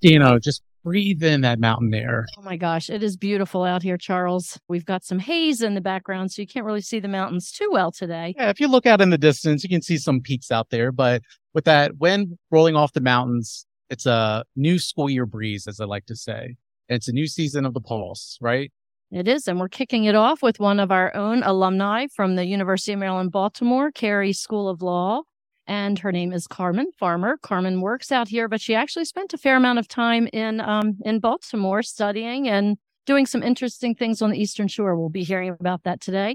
you know, just breathe in that mountain air. Oh my gosh, it is beautiful out here, Charles. We've got some haze in the background, so you can't really see the mountains too well today. Yeah, if you look out in the distance, you can see some peaks out there, but with that wind rolling off the mountains, it's a new school year breeze, as I like to say. It's a new season of the Pulse, right? It is. And we're kicking it off with one of our own alumni from the University of Maryland, Baltimore, Carey School of Law. And her name is Carmen Farmer. Carmen works out here, but she actually spent a fair amount of time in um, in Baltimore studying and doing some interesting things on the Eastern Shore. We'll be hearing about that today.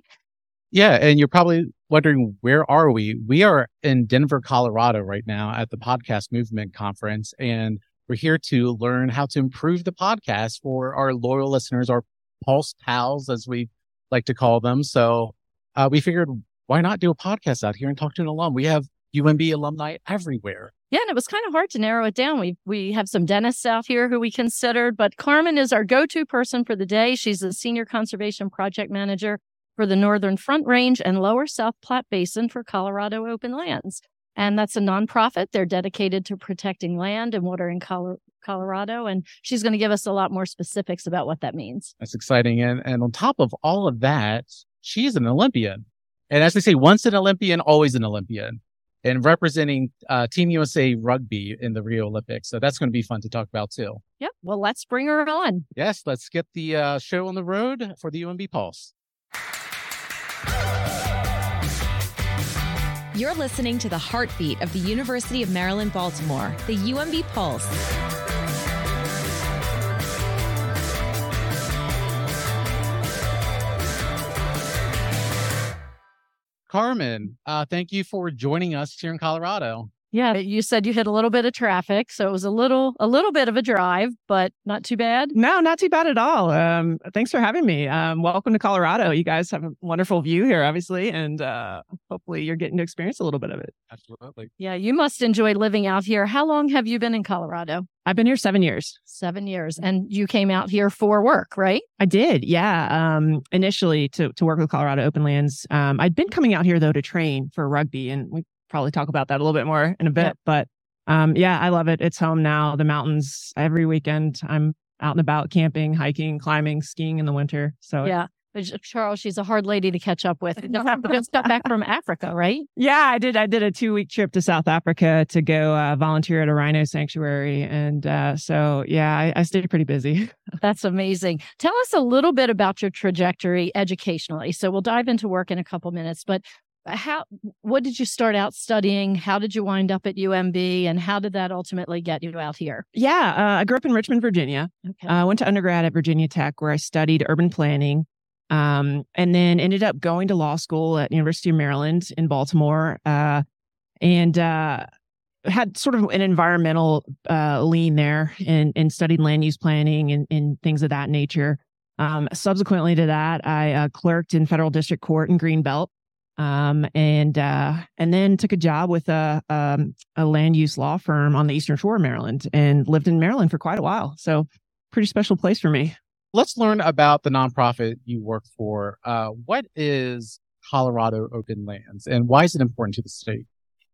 Yeah, and you're probably wondering where are we? We are in Denver, Colorado right now at the Podcast Movement Conference, and we're here to learn how to improve the podcast for our loyal listeners, our Pulse pals, as we like to call them. So uh, we figured, why not do a podcast out here and talk to an alum? We have UMB alumni everywhere. Yeah, and it was kind of hard to narrow it down. We we have some dentists out here who we considered, but Carmen is our go-to person for the day. She's the senior conservation project manager for the Northern Front Range and Lower South Platte Basin for Colorado Open Lands. And that's a nonprofit. They're dedicated to protecting land and water in Colorado. And she's going to give us a lot more specifics about what that means. That's exciting. And, and on top of all of that, she's an Olympian. And as they say, once an Olympian, always an Olympian and representing uh, Team USA rugby in the Rio Olympics. So that's going to be fun to talk about too. Yep. Well, let's bring her on. Yes, let's get the uh, show on the road for the UMB Pulse. You're listening to the heartbeat of the University of Maryland, Baltimore, the UMB Pulse. Carmen, uh, thank you for joining us here in Colorado. Yeah, you said you hit a little bit of traffic, so it was a little a little bit of a drive, but not too bad. No, not too bad at all. Um, thanks for having me. Um, welcome to Colorado. You guys have a wonderful view here, obviously, and uh, hopefully you're getting to experience a little bit of it. Absolutely. Yeah, you must enjoy living out here. How long have you been in Colorado? I've been here seven years. Seven years, and you came out here for work, right? I did. Yeah. Um, initially to to work with Colorado Open Lands. Um, I'd been coming out here though to train for rugby, and we probably talk about that a little bit more in a bit. Yep. But um, yeah, I love it. It's home now. The mountains every weekend. I'm out and about camping, hiking, climbing, skiing in the winter. So yeah. But Charles, she's a hard lady to catch up with. You just got back from Africa, right? Yeah, I did. I did a two week trip to South Africa to go uh, volunteer at a rhino sanctuary, and uh, so yeah, I, I stayed pretty busy. That's amazing. Tell us a little bit about your trajectory educationally. So we'll dive into work in a couple minutes, but how what did you start out studying? How did you wind up at umb and how did that ultimately get you out here? Yeah uh, i grew up in richmond virginia. Okay. i uh, went to undergrad at virginia tech where i studied urban planning um, and then ended up going to law school at university of maryland in baltimore uh, and uh, had sort of an environmental uh, lean there and, and studied land use planning and, and things of that nature. Um, subsequently to that i uh, clerked in federal district court in greenbelt um, and uh, and then took a job with a um, a land use law firm on the Eastern Shore of Maryland, and lived in Maryland for quite a while. So, pretty special place for me. Let's learn about the nonprofit you work for. Uh, what is Colorado Open Lands, and why is it important to the state?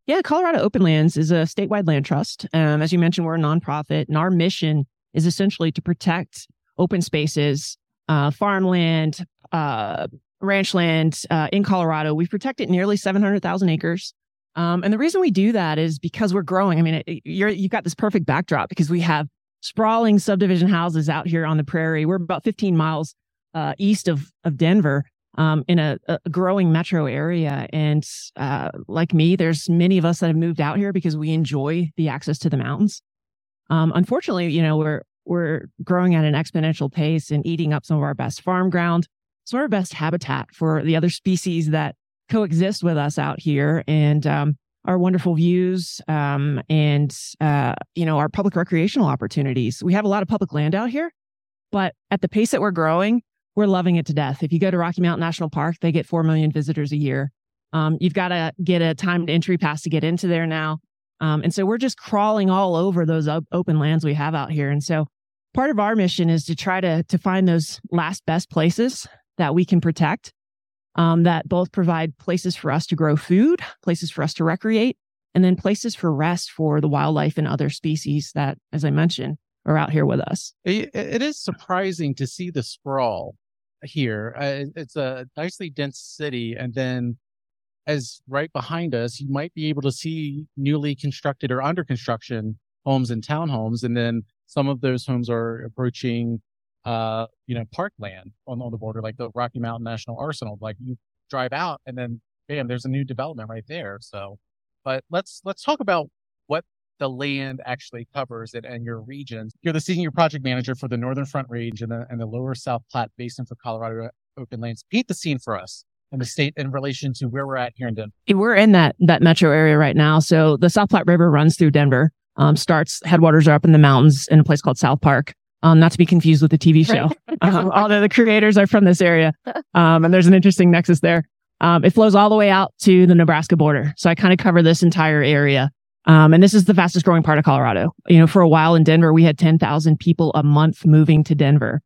Yeah, Colorado Open Lands is a statewide land trust. Um, as you mentioned, we're a nonprofit, and our mission is essentially to protect open spaces, uh, farmland, uh, ranch land uh, in Colorado. We've protected nearly 700,000 acres. Um, and the reason we do that is because we're growing. I mean, it, you're, you've got this perfect backdrop because we have sprawling subdivision houses out here on the prairie. We're about 15 miles uh, east of, of Denver um, in a, a, growing metro area. And uh, like me, there's many of us that have moved out here because we enjoy the access to the mountains. Um, unfortunately, you know, we're, we're growing at an exponential pace and eating up some of our best farm ground sort of best habitat for the other species that coexist with us out here and um, our wonderful views um, and uh, you know our public recreational opportunities. We have a lot of public land out here but at the pace that we're growing we're loving it to death. If you go to rocky mountain national park they get 4 million visitors a year. Um, you've got to get a timed entry pass to get into there now. Um, and so we're just crawling all over those op- open lands we have out here. And so part of our mission is to try to to find those last best places that we can protect um, that both provide places for us to grow food, places for us to recreate, and then places for rest for the wildlife and other species that, as I mentioned, are out here with us. it, it is surprising to see the sprawl here. Uh, it's a nicely dense city, and then as right behind us, you might be able to see newly constructed or under construction homes and townhomes, and then some of those homes are approaching, uh, you know, parkland on, on the border, like the Rocky Mountain National Arsenal. Like you drive out, and then bam, there's a new development right there. So, but let's let's talk about what the land actually covers it and your regions. You're the senior project manager for the Northern Front Range and the, and the Lower South Platte Basin for Colorado Open Lands. Paint the scene for us in the state in relation to where we're at here in Denver. We're in that that metro area right now. So the South Platte River runs through Denver. Um, starts headwaters are up in the mountains in a place called South Park. Um, not to be confused with the TV show, um, although the creators are from this area. Um, and there's an interesting nexus there. Um, it flows all the way out to the Nebraska border. So I kind of cover this entire area. Um, and this is the fastest growing part of Colorado. You know, for a while in Denver, we had 10,000 people a month moving to Denver.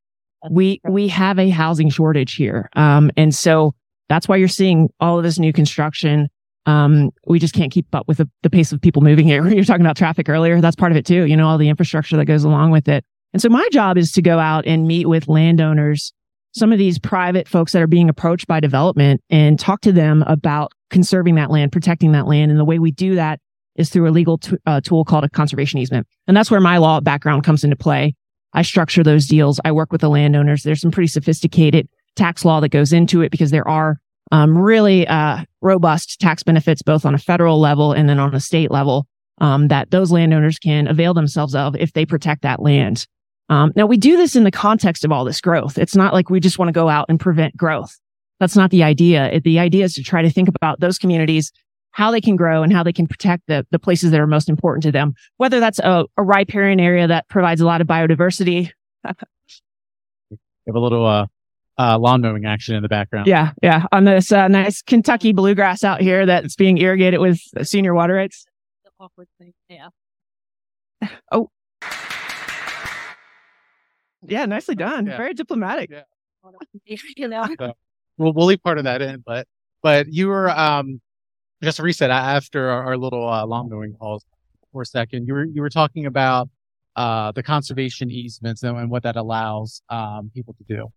We, we have a housing shortage here. Um, and so that's why you're seeing all of this new construction. Um, we just can't keep up with the, the pace of people moving here. You're talking about traffic earlier. That's part of it too. You know, all the infrastructure that goes along with it. And so my job is to go out and meet with landowners, some of these private folks that are being approached by development and talk to them about conserving that land, protecting that land. And the way we do that is through a legal t- uh, tool called a conservation easement. And that's where my law background comes into play. I structure those deals. I work with the landowners. There's some pretty sophisticated tax law that goes into it because there are um, really uh, robust tax benefits both on a federal level and then on a state level um, that those landowners can avail themselves of if they protect that land. Um, now we do this in the context of all this growth. It's not like we just want to go out and prevent growth. That's not the idea. It, the idea is to try to think about those communities, how they can grow and how they can protect the, the places that are most important to them, whether that's a, a riparian area that provides a lot of biodiversity. We have a little, uh, uh, lawn mowing action in the background. Yeah. Yeah. On this uh, nice Kentucky bluegrass out here that's being irrigated with senior water rights. The awkward thing. Yeah. Oh, yeah. Nicely done. Yeah. Very diplomatic. Yeah. You know, We'll, we'll leave part of that in, but, but you were, um, just to reset after our, our little, uh, lawn mowing calls for a second. You were, you were talking about, uh, the conservation easements and, and what that allows, um, people to do.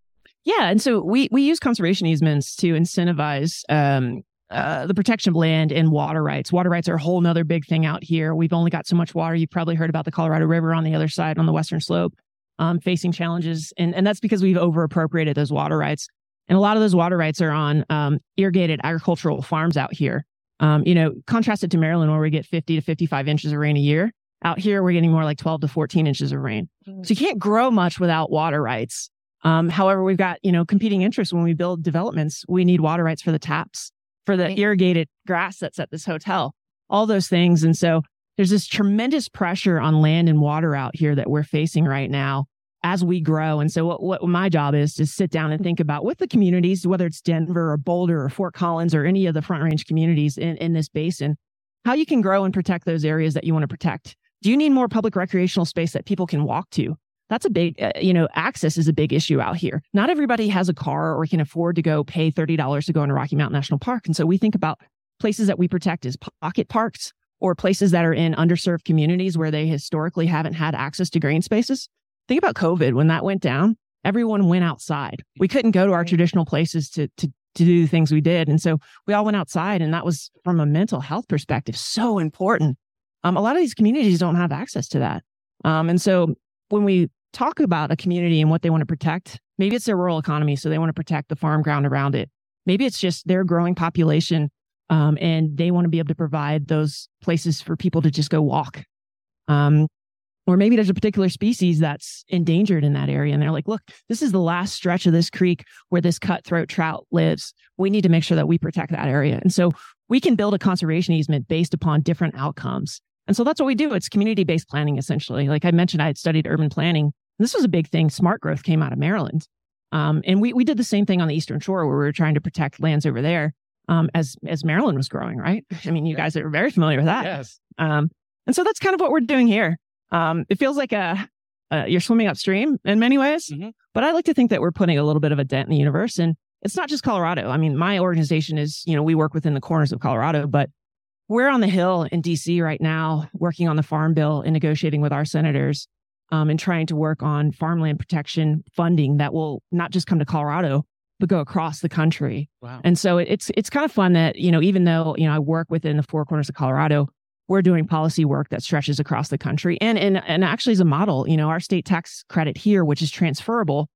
Yeah, and so we we use conservation easements to incentivize um, uh, the protection of land and water rights. Water rights are a whole nother big thing out here. We've only got so much water. You've probably heard about the Colorado River on the other side, on the western slope, um, facing challenges, and and that's because we've over appropriated those water rights. And a lot of those water rights are on um, irrigated agricultural farms out here. Um, you know, contrasted to Maryland, where we get 50 to 55 inches of rain a year. Out here, we're getting more like 12 to 14 inches of rain. So you can't grow much without water rights. Um, however, we've got, you know, competing interests when we build developments. We need water rights for the taps, for the Right. irrigated grass that's at this hotel, all those things. And so there's this tremendous pressure on land and water out here that we're facing right now as we grow. And so what, what my job is to sit down and think about with the communities, whether it's Denver or Boulder or Fort Collins or any of the front range communities in, in this basin, how you can grow and protect those areas that you want to protect. Do you need more public recreational space that people can walk to? That's a big, uh, you know, access is a big issue out here. Not everybody has a car or can afford to go pay $30 to go into Rocky Mountain National Park. And so we think about places that we protect as pocket parks or places that are in underserved communities where they historically haven't had access to green spaces. Think about COVID when that went down, everyone went outside. We couldn't go to our traditional places to, to, to do the things we did. And so we all went outside and that was from a mental health perspective, so important. Um, a lot of these communities don't have access to that. Um, and so when we talk about a community and what they want to protect, maybe it's their rural economy. So they want to protect the farm ground around it. Maybe it's just their growing population. Um, and they want to be able to provide those places for people to just go walk. Um, or maybe there's a particular species that's endangered in that area. And they're like, look, this is the last stretch of this creek where this cutthroat trout lives. We need to make sure that we protect that area. And so we can build a conservation easement based upon different outcomes. And so that's what we do. It's community based planning, essentially. Like I mentioned, I had studied urban planning. This was a big thing. Smart growth came out of Maryland. Um, and we, we did the same thing on the Eastern Shore where we were trying to protect lands over there um, as, as Maryland was growing, right? I mean, you guys are very familiar with that. Yes. Um, and so that's kind of what we're doing here. Um, it feels like a, uh, you're swimming upstream in many ways, Mhm. but I like to think that we're putting a little bit of a dent in the universe. And it's not just Colorado. I mean, my organization is, you know, we work within the corners of Colorado, but we're on the Hill in DC right now, working on the Farm Bill and negotiating with our senators um, and trying to work on farmland protection funding that will not just come to Colorado, but go across the country. Wow. And so it's it's kind of fun that you know even though you know I work within the four corners of Colorado, we're doing policy work that stretches across the country and and and actually as a model, you know, our state tax credit here, which is transferable,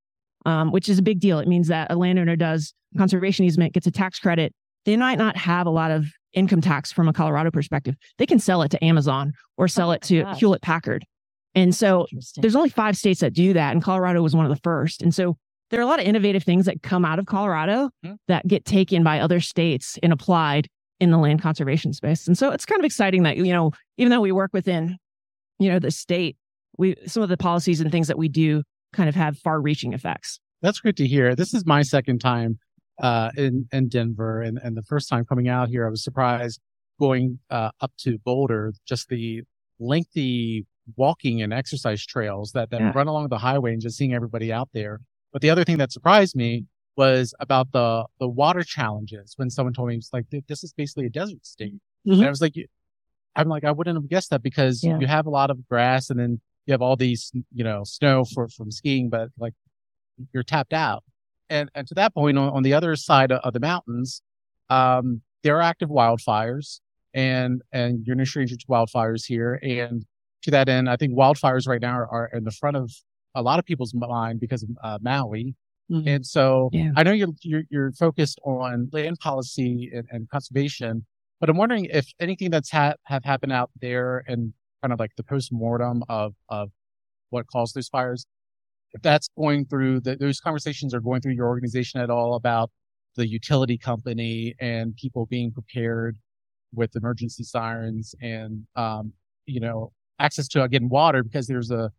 um, which is a big deal. It means that a landowner does conservation easement gets a tax credit. They might not have a lot of income tax from a Colorado perspective. They can sell it to Amazon or sell Oh it to gosh. Hewlett Packard. And so there's only five states that do that, and Colorado was one of the first. And so there are a lot of innovative things that come out of Colorado Hmm. that get taken by other states and applied in the land conservation space. And so it's kind of exciting that you know, even though we work within, you know, the state, we some of the policies and things that we do kind of have far-reaching effects. That's great to hear. This is my second time uh, in in Denver, and and the first time coming out here, I was surprised going uh, up to Boulder. Just the lengthy walking and exercise trails that that Yeah. run along the highway, and just seeing everybody out there. But the other thing that surprised me was about the the water challenges. When someone told me it's like this is basically a desert state, and I was like, I'm like I wouldn't have guessed that because Yeah. you have a lot of grass, and then you have all these you know snow for from skiing, but like you're tapped out. And and to that point, on, on the other side of, of the mountains, um, there are active wildfires, and and you're no stranger to wildfires here. And to that end, I think wildfires right now are, are in the front of a lot of people's mind because of uh, Maui. Mhm. And so Yeah. I know you're, you're you're focused on land policy and, and conservation, but I'm wondering if anything that's ha- have happened out there and kind of like the post mortem of of what caused those fires, if that's going through the, those conversations are going through your organization at all about the utility company and people being prepared with emergency sirens and um, you know access to again water because there's a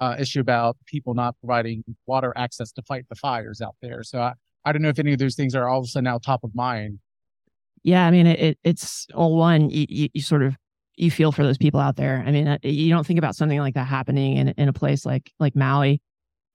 uh, issue about people not providing water access to fight the fires out there. So I, I don't know if any of those things are all of a sudden now top of mind. Yeah, I mean, it, it it's all one you, you, you sort of you feel for those people out there. I mean, uh, you don't think about something like that happening in in a place like like Maui.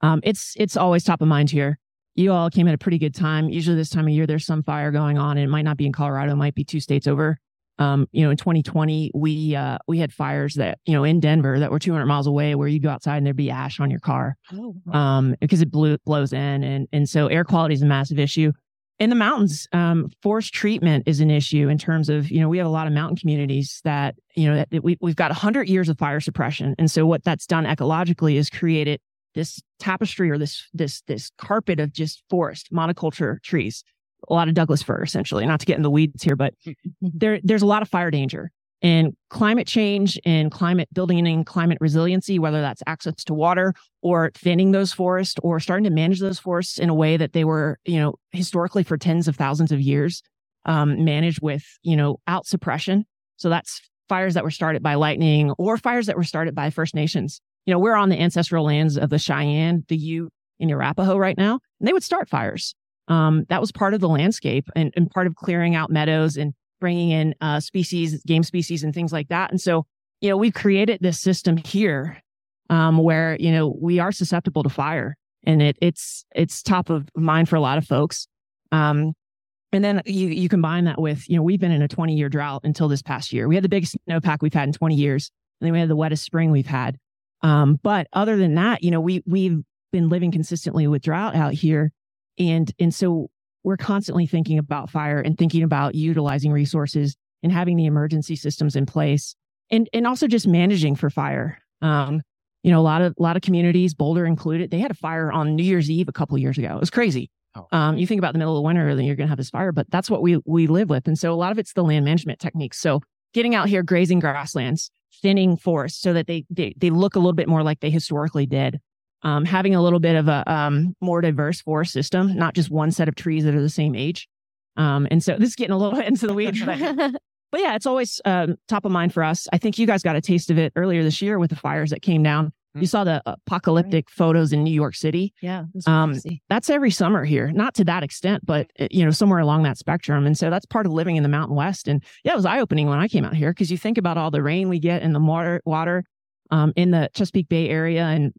Um, it's it's always top of mind here. You all came at a pretty good time. Usually this time of year, there's some fire going on, and it might not be in Colorado. It might be two states over. Um, you know, in 2020, we uh, we had fires that you know in Denver that were 200 miles away, where you'd go outside and there'd be ash on your car. Oh, um, because it blew, blows in, and and so air quality is a massive issue. In the mountains, um, forest treatment is an issue in terms of you know we have a lot of mountain communities that you know that, we we've got hundred years of fire suppression, and so what that's done ecologically is created this tapestry or this this this carpet of just forest monoculture trees, a lot of Douglas fir essentially. Not to get in the weeds here, but there there's a lot of fire danger and climate change and climate building and climate resiliency, whether that's access to water or thinning those forests or starting to manage those forests in a way that they were, you know, historically for tens of thousands of years, um, managed with, you know, out suppression. So that's fires that were started by lightning or fires that were started by First Nations. You know, we're on the ancestral lands of the Cheyenne, the Ute, and Arapaho right now, and they would start fires. Um, that was part of the landscape and, and part of clearing out meadows and bringing in uh, species, game species, and things like that. And so, you know, we've created this system here um, where you know we are susceptible to fire, and it it's it's top of mind for a lot of folks. Um, and then you you combine that with you know we've been in a 20 year drought until this past year. We had the biggest snowpack we've had in 20 years, and then we had the wettest spring we've had. Um, but other than that, you know, we we've been living consistently with drought out here, and and so we're constantly thinking about fire and thinking about utilizing resources and having the emergency systems in place, and and also just managing for fire. Um, you know, a lot of a lot of communities, Boulder included, they had a fire on New Year's Eve a couple of years ago. It was crazy. Oh. Um, you think about the middle of winter, then you're going to have this fire, but that's what we we live with, and so a lot of it's the land management techniques. So getting out here, grazing grasslands, thinning forests so that they they they look a little bit more like they historically did. Um, having a little bit of a um, more diverse forest system, not just one set of trees that are the same age. Um, and so this is getting a little into the weeds, but, but yeah, it's always um, top of mind for us. I think you guys got a taste of it earlier this year with the fires that came down. Hmm. You saw the apocalyptic photos in New York City yeah. that's Um, that's every summer here not to that extent but uh, you know somewhere along that spectrum and so that's part of living in the mountain west and yeah it was eye-opening when i came out here because you think about all the rain we get and the water water um, in the chesapeake bay area and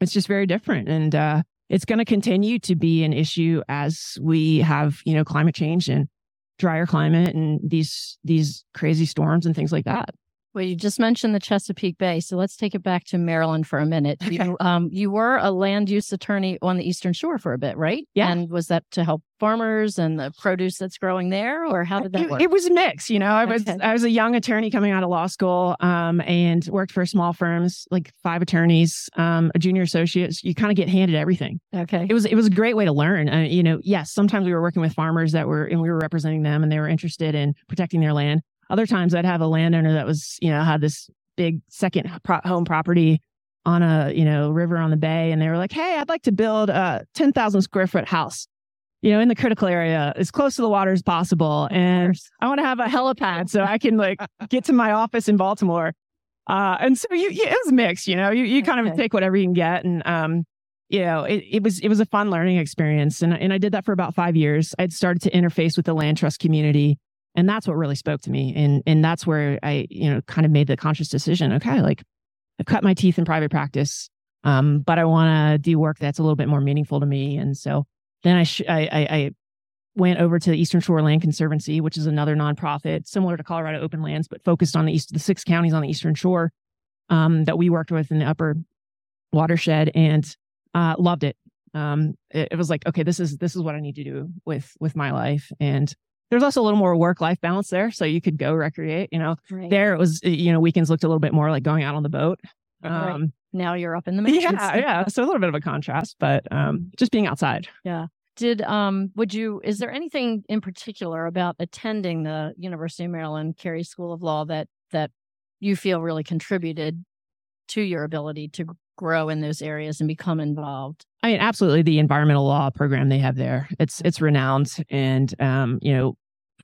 it's just very different. And uh, it's going to continue to be an issue as we have you know climate change and drier climate and these these crazy storms and things like that Well, you just mentioned the Chesapeake Bay, so let's take it back to Maryland for a minute. Okay. You, um, you were a land use attorney on the Eastern Shore for a bit, right? Yeah. And was that to help farmers and the produce that's growing there, or how did that it, work? it was a mix, you know. I was Okay. I was a young attorney coming out of law school, um, and worked for small firms, like five attorneys, um, a junior associate. You kind of get handed everything. okay. It was it was a great way to learn. Uh, you know, yes, sometimes we were working with farmers that were and we were representing them, and they were interested in protecting their land. Other times, I'd have a landowner that was you know had this big second pro- home property on a you know river on the bay, and they were like, "Hey, I'd like to build a ten thousand square foot house." You know, in the critical area, as close to the water as possible, and I want to have a helipad so I can like get to my office in Baltimore. Uh, and so you, you, it was mixed, you know, you, you kind of take whatever you can get. And, um, you know, it, it was, it was a fun learning experience. And, and I did that for about five years. I'd started to interface with the land trust community. And that's what really spoke to me. And, and that's where I, you know, kind of made the conscious decision. Okay. Like I've cut my teeth in private practice. Um, but I want to do work that's a little bit more meaningful to me. And so then I, sh- I, I, I went over to the Eastern Shore Land Conservancy, which is another nonprofit similar to Colorado Open Lands, but focused on the east, the six counties on the Eastern Shore um, that we worked with in the upper watershed, and uh, loved it. Um, it. It was like, okay, this is this is what I need to do with with my life, and there's also a little more work life balance there, so you could go recreate. You know, Right. there it was. You know, weekends looked a little bit more like going out on the boat. Right. Um, now you're up in the mountains. yeah, yeah. So a little bit of a contrast, but um, just being outside. Yeah. Did um would you is there anything in particular about attending the University of Maryland Carey School of Law that that you feel really contributed to your ability to grow in those areas and become involved? I mean, absolutely. The environmental law program they have there, it's it's renowned, and um, you know,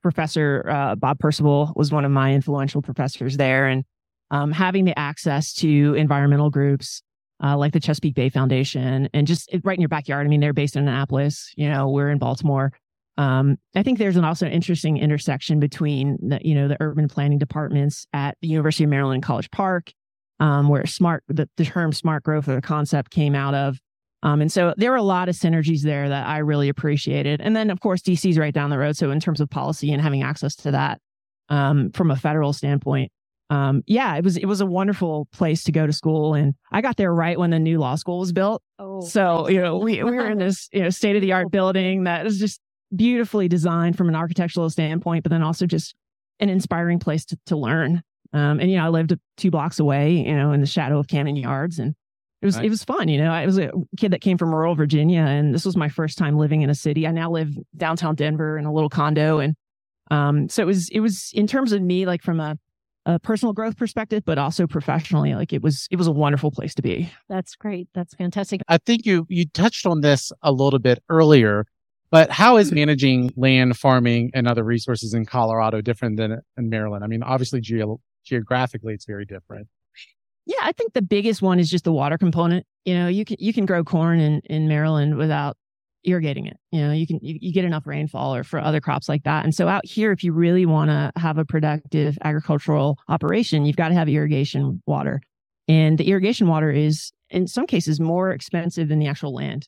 Professor uh, Bob Percival was one of my influential professors there, and um, having the access to environmental groups uh, like the Chesapeake Bay Foundation, and just right in your backyard. I mean, they're based in Annapolis. You know, we're in Baltimore. Um, I think there's an also interesting intersection between the you know the urban planning departments at the University of Maryland College Park, um, where smart the, the term smart growth or the concept came out of. Um, and so there were a lot of synergies there that I really appreciated. And then, of course, DC's right down the road. So in terms of policy and having access to that um, from a federal standpoint, um, yeah, it was it was a wonderful place to go to school. And I got there right when the new law school was built. Oh, So you know, we, we were in this you know state of the art building that was just beautifully designed from an architectural standpoint, but then also just an inspiring place to, to learn. Um, and you know, I lived two blocks away, you know, in the shadow of Camden Yards, and it was Right. it was fun. You know, I was a kid that came from rural Virginia, and this was my first time living in a city. I now live downtown Denver in a little condo, and um, so it was it was in terms of me, like from a a personal growth perspective, but also professionally, like it was it was a wonderful place to be. that's great. That's fantastic. I think you you touched on this a little bit earlier, but how is managing land, farming, and other resources in Colorado different than in Maryland? I mean, obviously geo- geographically it's very different. Yeah, I think the biggest one is just the water component. You know, you can you can grow corn in in Maryland without irrigating it. You know, you can you, you get enough rainfall or for other crops like that. And so out here, if you really want to have a productive agricultural operation, you've got to have irrigation water. And the irrigation water is in some cases more expensive than the actual land.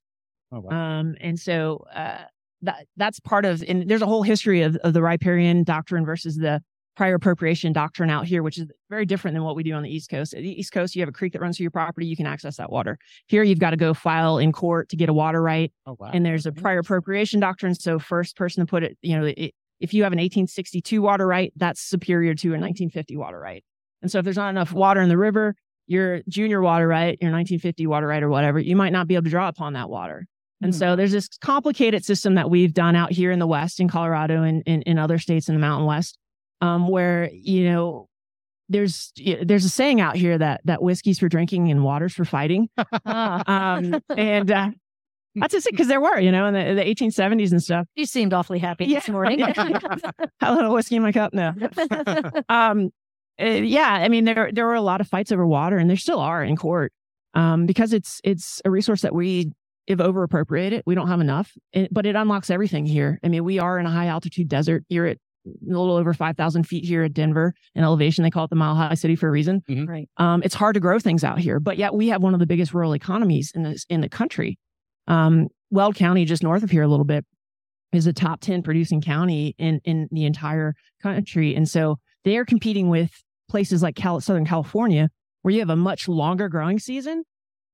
Oh, wow. Um, and so uh, that that's part of, and there's a whole history of, of the riparian doctrine versus the prior appropriation doctrine out here, which is very different than what we do on the East Coast. At the East Coast, you have a creek that runs through your property, you can access that water. Here, you've got to go file in court to get a water right, oh, wow. and there's a prior appropriation doctrine. So, first person to put it, you know, it, if you have an 1862 water right, that's superior to a 1950 water right. And so, if there's not enough water in the river, your junior water right, your 1950 water right, or whatever, you might not be able to draw upon that water. And Hmm. so there's this complicated system that we've done out here in the West, in Colorado, and in, in other states in the Mountain West, um, where you know there's there's a saying out here that that whiskey's for drinking and water's for fighting. Um, and uh, that's just it because there were, you know, in the, the 1870s and stuff. you seemed awfully happy Yeah. this morning. I had a little whiskey in my cup. No. um, uh, yeah, I mean there there were a lot of fights over water, and there still are in court, um, because it's it's a resource that we have over appropriated. We don't have enough, It- but it unlocks everything here. I mean, we are in a high altitude desert. You're at a little over five thousand feet here at Denver in elevation. They call it the Mile High City for a reason. right. Um, it's hard to grow things out here, but yet we have one of the biggest rural economies in this in the country. Um, Weld County, just north of here a little bit, is a top ten producing county in in the entire country, and so they are competing with places like Cal- Southern California, where you have a much longer growing season.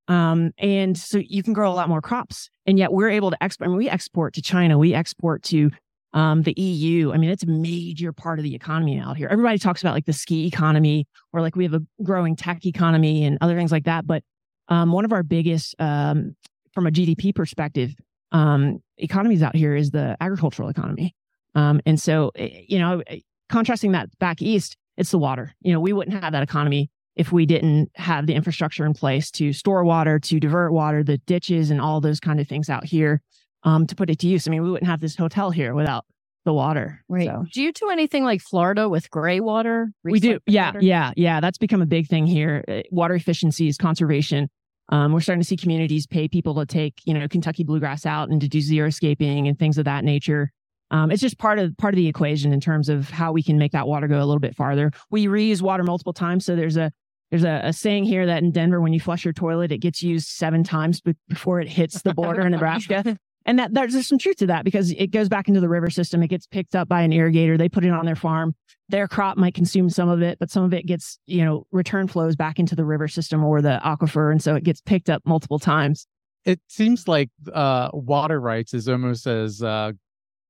Um, and so you can grow a lot more crops. And yet we're able to export, I mean, we export to China, we export to um, the EU. I mean, it's a major part of the economy out here. Everybody talks about like the ski economy or like we have a growing tech economy and other things like that. But um, one of our biggest, um, from a GDP perspective, um, economies out here is the agricultural economy. Um, and so, eh, you know, eh, contrasting that back east, it's the water. You know, we wouldn't have that economy if we didn't have the infrastructure in place to store water, to divert water, the ditches and all those kind of things out here um, to put it to use. I mean, we wouldn't have this hotel here without the water. Right. So. Do you do anything like Florida with gray water? We do. Yeah. Water? Yeah. Yeah. That's become a big thing here. Uh, water efficiencies, conservation. Um, we're starting to see communities pay people to take, you know, Kentucky bluegrass out and to do xeriscaping and things of that nature. Um, it's just part of part of the equation in terms of how we can make that water go a little bit farther. We reuse water multiple times, so there's a there's a, a saying here that in Denver, when you flush your toilet, it gets used seven times before it hits the border in Nebraska. And that there's, some truth to that because it goes back into the river system. It gets picked up by an irrigator. They put it on their farm. Their crop might consume some of it, but some of it gets, you know, return flows back into the river system or the aquifer. And so it gets picked up multiple times. It seems like uh, water rights is almost as uh,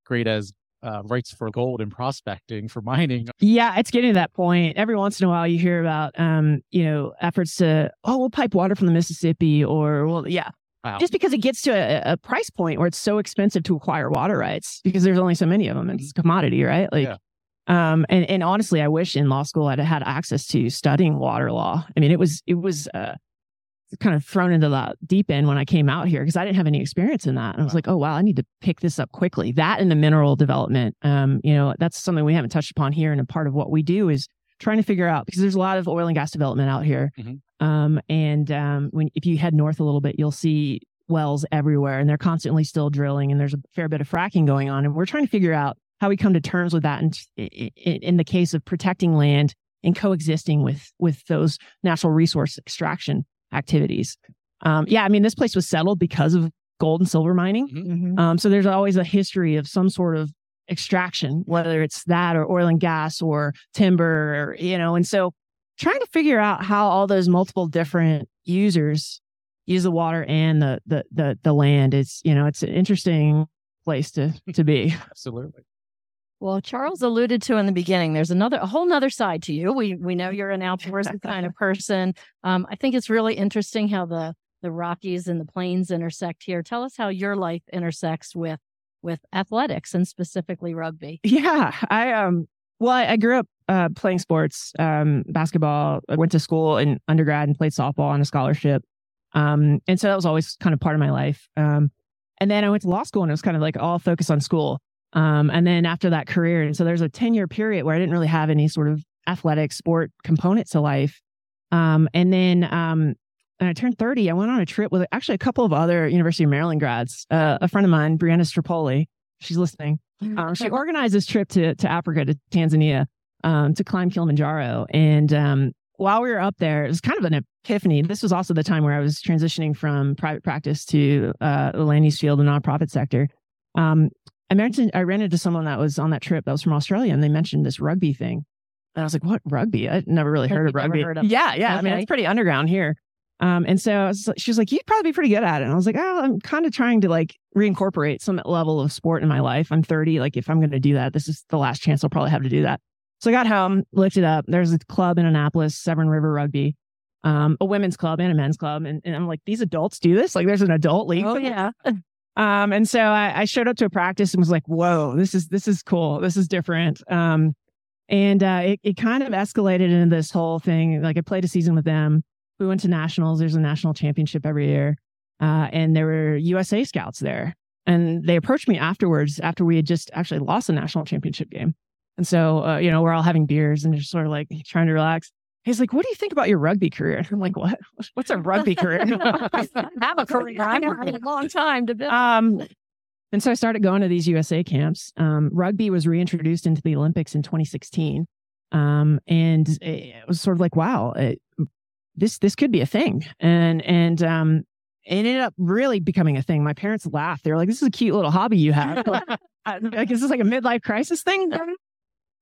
great as uh, rights for gold and prospecting for mining. Yeah, it's getting to that point. Every once in a while, you hear about, um, you know, efforts to, oh, we'll pipe water from the Mississippi, or well, yeah, Wow. Just because it gets to a, a, price point where it's so expensive to acquire water rights because there's only so many of them and it's a commodity, right? Like, yeah. um, and, and honestly, I wish in law school I'd had access to studying water law. I mean, it was, it was, uh, kind of thrown into the deep end when I came out here because I didn't have any experience in that. And I was wow. like, oh, wow, I need to pick this up quickly. That and the mineral development, um, you know, that's something we haven't touched upon here. And a part of what we do is trying to figure out because there's a lot of oil and gas development out here. Mm-hmm. Um, and um, when if you head north a little bit, you'll see wells everywhere, and they're constantly still drilling, and there's a fair bit of fracking going on. And we're trying to figure out how we come to terms with that. And in, in the case of protecting land and coexisting with with those natural resource extraction activities. Um, yeah, I mean, this place was settled because of gold and silver mining. Mm-hmm. mm-hmm. Um, so there's always a history of some sort of extraction, whether it's that or oil and gas or timber, or, you know, and so trying to figure out how all those multiple different users use the water and the the the, the land is you know it's an interesting place to to be. Absolutely. Well charles alluded to in the beginning there's another a whole nother side to you. We we know you're an outdoorsy kind of person. Um, i think it's really interesting how the the rockies and the plains intersect here. Tell us how your life intersects with with athletics and specifically rugby yeah i um well, I, I grew up uh, playing sports, um, basketball. I went to school in undergrad and played softball on a scholarship. Um, and so that was always kind of part of my life. Um, and then I went to law school and it was kind of like all focused on school. Um, and then after that career, and so there's a 10 year period where I didn't really have any sort of athletic sport component to life. Um, and then, um, and I turned 30, I went on a trip with actually a couple of other University of Maryland grads. Uh, a friend of mine, Brianna Strapoli, she's listening. Um, she organized this trip to, to Africa, to Tanzania, um, to climb Kilimanjaro. And um, while we were up there, it was kind of an epiphany. This was also the time where I was transitioning from private practice to uh, the land use field, the nonprofit sector. Um, I mentioned I ran into someone that was on that trip that was from Australia, and they mentioned this rugby thing. And I was like, "What rugby? I never really heard of rugby." Heard of yeah, yeah. Okay. I mean, it's pretty underground here. Um, and so was, she was like, "You'd probably be pretty good at it." And I was like, "Oh, I'm kind of trying to like reincorporate some level of sport in my life. I'm 30. Like, if I'm going to do that, this is the last chance I'll probably have to do that." So I got home, looked it up. There's a club in Annapolis, Severn River Rugby, um, a women's club and a men's club. And, and, I'm like, these adults do this? Like there's an adult league. Oh, yeah. um, and so I, I, showed up to a practice and was like, whoa, this is, this is cool. This is different. Um, and uh, it, it kind of escalated into this whole thing. Like I played a season with them. We went to nationals. There's a national championship every year. Uh, and there were USA scouts there. And they approached me afterwards after we had just actually lost a national championship game. And so, uh, you know, we're all having beers and just sort of like trying to relax. He's like, "What do you think about your rugby career?" And I'm like, "What? What's a rugby career?" I have a career. I've had a long time to build. Um, and so I started going to these USA camps. Um, rugby was reintroduced into the Olympics in 2016, um, and it was sort of like, "Wow, it, this this could be a thing." And and um, it ended up really becoming a thing. My parents laughed. They were like, "This is a cute little hobby you have." like, is this like a midlife crisis thing?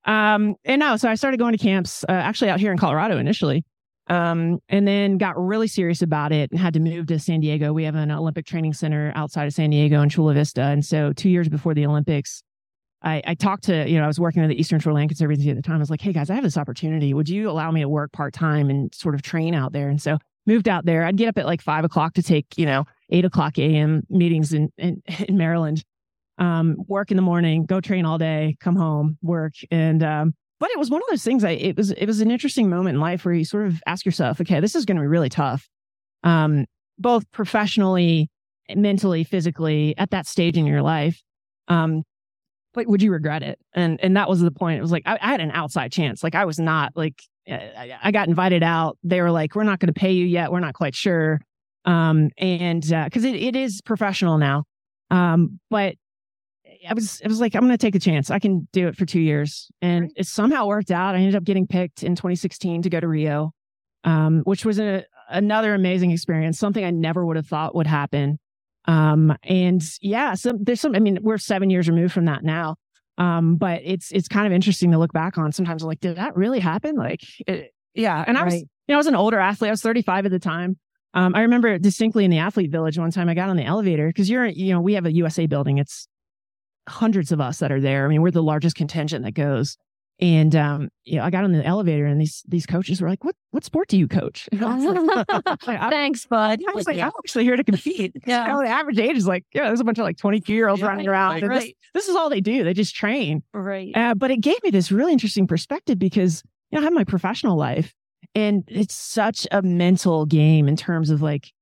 Um, and no, so I started going to camps, uh, actually out here in Colorado initially. Um, and then got really serious about it and had to move to San Diego. We have an Olympic training center outside of San Diego in Chula Vista. And so two years before the Olympics, I, I talked to, you know, I was working at the Eastern Shore Land Conservancy at the time. I was like, hey guys, I have this opportunity. Would you allow me to work part time and sort of train out there? And so moved out there. I'd get up at like five o'clock to take, you know, eight o'clock AM meetings in, in, in Maryland um, work in the morning, go train all day, come home, work. And, um, but it was one of those things I, it was, it was an interesting moment in life where you sort of ask yourself, okay, this is going to be really tough. Um, both professionally, mentally, physically at that stage in your life. Um, but would you regret it? And, and that was the point. It was like, I, I had an outside chance. Like I was not like, I, I got invited out. They were like, we're not going to pay you yet. We're not quite sure. Um, and, uh, cause it, it is professional now. Um, but I was, I was like, I'm going to take a chance. I can do it for two years. And right. it somehow worked out. I ended up getting picked in 2016 to go to Rio, um, which was a, another amazing experience, something I never would have thought would happen. Um, and yeah, so there's some, I mean, we're seven years removed from that now. Um, but it's, it's kind of interesting to look back on. Sometimes I'm like, did that really happen? Like, it, yeah. And I was, right. you know, I was an older athlete. I was 35 at the time. Um, I remember distinctly in the athlete village one time I got on the elevator because you're, you know, we have a USA building. It's hundreds of us that are there. I mean, we're the largest contingent that goes. And um, you know, I got on the elevator and these these coaches were like, What what sport do you coach? like, Thanks, bud. I was like, yeah. I'm actually here to compete. Yeah. You know, the average age is like, yeah, there's a bunch of like 22 year olds yeah, running around. Like, right. this, this, is all they do. They just train. Right. Uh, but it gave me this really interesting perspective because, you know, I have my professional life and it's such a mental game in terms of like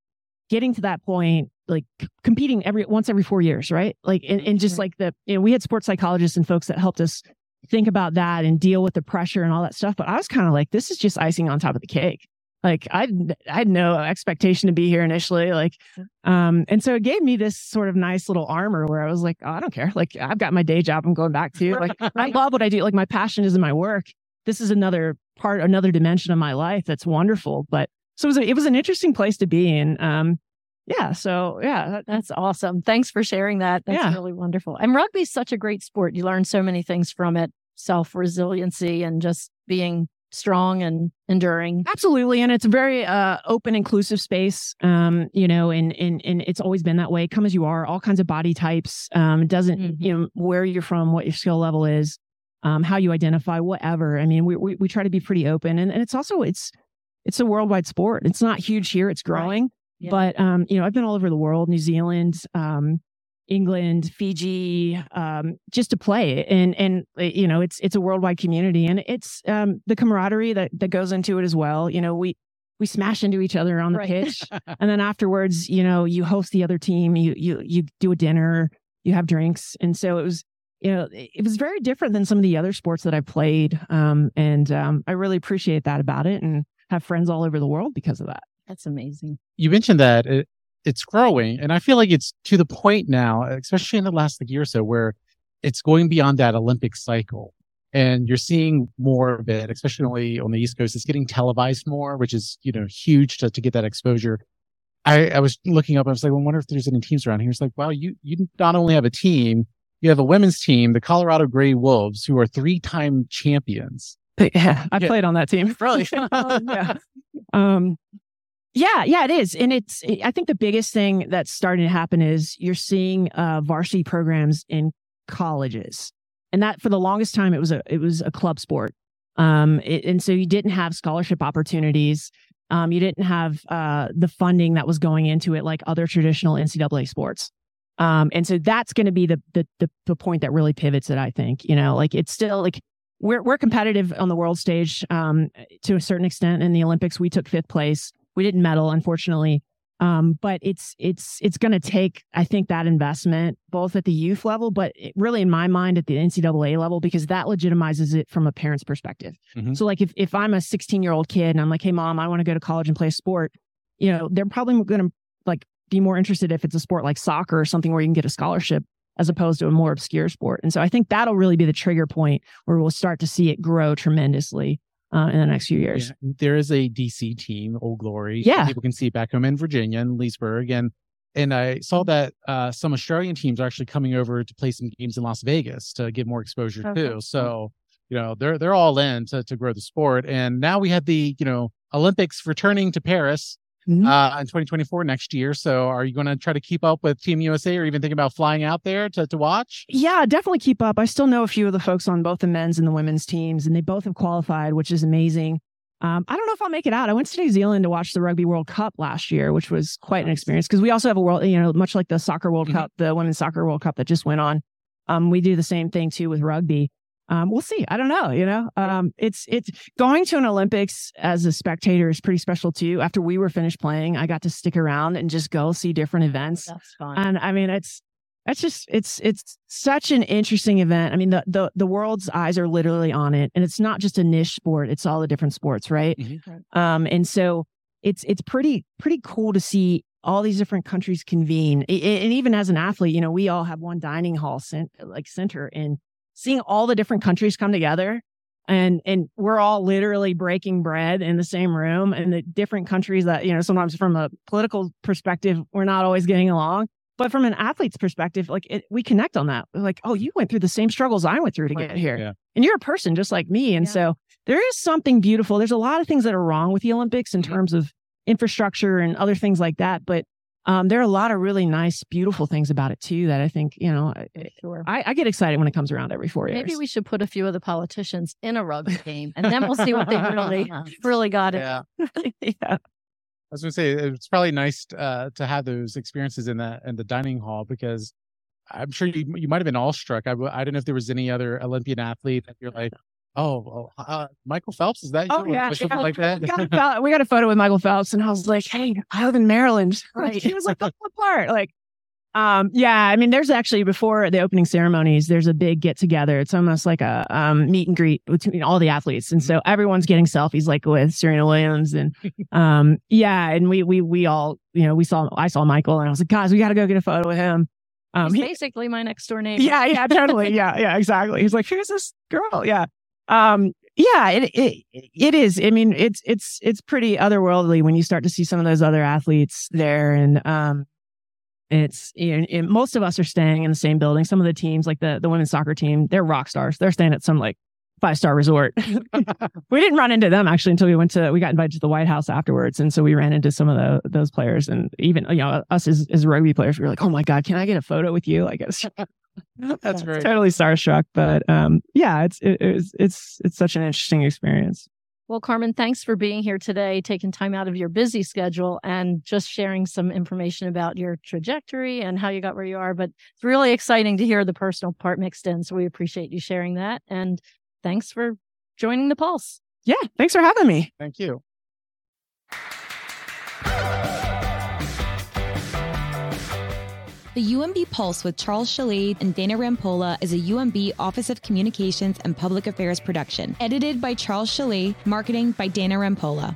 getting to that point like competing every once every four years, right? Like, and, and just like the, you know, we had sports psychologists and folks that helped us think about that and deal with the pressure and all that stuff. But I was kind of like, this is just icing on top of the cake. Like I, I had no expectation to be here initially. Like, um, and so it gave me this sort of nice little armor where I was like, oh, I don't care. Like I've got my day job I'm going back to. Like I love what I do. Like my passion is in my work. This is another part, another dimension of my life that's wonderful. But so it was, a, it was an interesting place to be in. Um, yeah. So yeah, that, that's awesome. Thanks for sharing that. That's yeah. really wonderful. And rugby is such a great sport. You learn so many things from it, self resiliency and just being strong and enduring. Absolutely. And it's a very uh, open, inclusive space. Um, you know, and, and and it's always been that way. Come as you are, all kinds of body types. Um, doesn't, mm-hmm. you know, where you're from, what your skill level is, um, how you identify, whatever. I mean, we, we we try to be pretty open. And and it's also it's it's a worldwide sport. It's not huge here, it's growing. Right. But um, you know, I've been all over the world, New Zealand, um, England, Fiji, um, just to play. And and uh, you know, it's it's a worldwide community, and it's um, the camaraderie that that goes into it as well. You know, we we smash into each other on the right. pitch, and then afterwards, you know, you host the other team, you you you do a dinner, you have drinks, and so it was. You know, it was very different than some of the other sports that I played, um, and um, I really appreciate that about it, and have friends all over the world because of that. That's amazing. You mentioned that it, it's growing, and I feel like it's to the point now, especially in the last like, year or so, where it's going beyond that Olympic cycle. And you're seeing more of it, especially on the East Coast. It's getting televised more, which is, you know, huge to, to get that exposure. I, I was looking up, I was like, well, I wonder if there's any teams around here. It's like, wow, you, you not only have a team, you have a women's team, the Colorado Gray Wolves, who are three time champions. Yeah, I yeah. played on that team. Really? yeah. Um, yeah, yeah, it is. And it's, I think the biggest thing that's starting to happen is you're seeing uh, varsity programs in colleges. And that for the longest time, it was a, it was a club sport. Um, it, and so you didn't have scholarship opportunities. Um, you didn't have uh, the funding that was going into it like other traditional NCAA sports. Um, and so that's going to be the, the, the the point that really pivots it. I think you know, like it's still like we're we're competitive on the world stage um, to a certain extent. In the Olympics, we took fifth place. We didn't medal, unfortunately. Um, but it's it's it's going to take, I think, that investment both at the youth level, but really in my mind at the NCAA level because that legitimizes it from a parent's perspective. Mm-hmm. So, like if if I'm a 16 year old kid and I'm like, hey, mom, I want to go to college and play a sport, you know, they're probably going to like be more interested if it's a sport like soccer or something where you can get a scholarship as opposed to a more obscure sport. And so I think that'll really be the trigger point where we'll start to see it grow tremendously uh, in the next few years. Yeah. There is a DC team, Old Glory. Yeah. People can see it back home in Virginia and Leesburg. And and I saw that uh, some Australian teams are actually coming over to play some games in Las Vegas to get more exposure okay. too. So you know, they're they're all in to to grow the sport. And now we have the you know Olympics returning to Paris Mhm. uh, in 2024 next year. So are you going to try to keep up with Team USA or even think about flying out there to, to watch? Yeah, definitely keep up. I still know a few of the folks on both the men's and the women's teams, and they both have qualified, which is amazing. Um, I don't know if I'll make it out. I went to New Zealand to watch the Rugby World Cup last year, which was quite an experience because we also have a world, you know, much like the Soccer World Mhm. Cup, the Women's Soccer World Cup that just went on. Um, we do the same thing too with rugby. Um, we'll see. I don't know. You know, um, it's it's going to an Olympics as a spectator is pretty special too. After we were finished playing, I got to stick around and just go see different events. That's fun. And I mean, it's it's just it's it's such an interesting event. I mean, the the the world's eyes are literally on it, and it's not just a niche sport; it's all the different sports, right? Mhm. Um, and so it's it's pretty pretty cool to see all these different countries convene. A- a- And even as an athlete, you know, we all have one dining hall cent- like center, and seeing all the different countries come together. And and we're all literally breaking bread in the same room, and the different countries that you know sometimes from a political perspective we're not always getting along, but from an athlete's perspective, like it, we connect on that. We're like, oh, you went through the same struggles I went through to get here, Yeah. and you're a person just like me. And Yeah. so there is something beautiful. There's a lot of things that are wrong with the Olympics in Mhm. terms of infrastructure and other things like that, but um, there are a lot of really nice, beautiful things about it too. That I think you know, sure. I, I get excited when it comes around every four years. Maybe we should put a few of the politicians in a rugby game, and then we'll see what they really, really got it. Yeah. yeah. I was going to say it's probably nice uh, to have those experiences in the in the dining hall because I'm sure you you might have been awestruck. I don't know if there was any other Olympian athlete that you're like, oh, well, uh, Michael Phelps is that you? Oh, yeah, yeah. like that. we got, a, we got a photo with Michael Phelps, and I was like, "Hey, I live in Maryland." Right. He was like, "What part?" Like, um, yeah. I mean, there's actually before the opening ceremonies, there's a big get together. It's almost like a um, meet and greet between all the athletes, and so everyone's getting selfies, like with Serena Williams, and um, yeah, and we we we all, you know, we saw I saw Michael, and I was like, "Guys, we got to go get a photo with him." Um, He's he- basically my next door neighbor. yeah, yeah, totally. Yeah, yeah, exactly. He's like, who's this girl? Yeah. Um, yeah, it, it it is. I mean, it's it's it's pretty otherworldly when you start to see some of those other athletes there, and um, it's you know, and most of us are staying in the same building. Some of the teams, like the the women's soccer team, they're rock stars. They're staying at some like five star resort. we didn't run into them actually until we went to we got invited to the White House afterwards, and so we ran into some of the, those players, and even you know us as, as rugby players, we were like, oh my god, can I get a photo with you? Like it's That's great. totally starstruck, but um, yeah, it's it, it's it's it's such an interesting experience. Well, Carmen, thanks for being here today, taking time out of your busy schedule and just sharing some information about your trajectory and how you got where you are. But it's really exciting to hear the personal part mixed in. So we appreciate you sharing that. And thanks for joining the Pulse. Yeah, thanks for having me. Thank you. The UMB Pulse with Charles Schelle and Dana Rampolla is a UMB Office of Communications and Public Affairs production, edited by Charles Schelle, marketing by Dana Rampolla.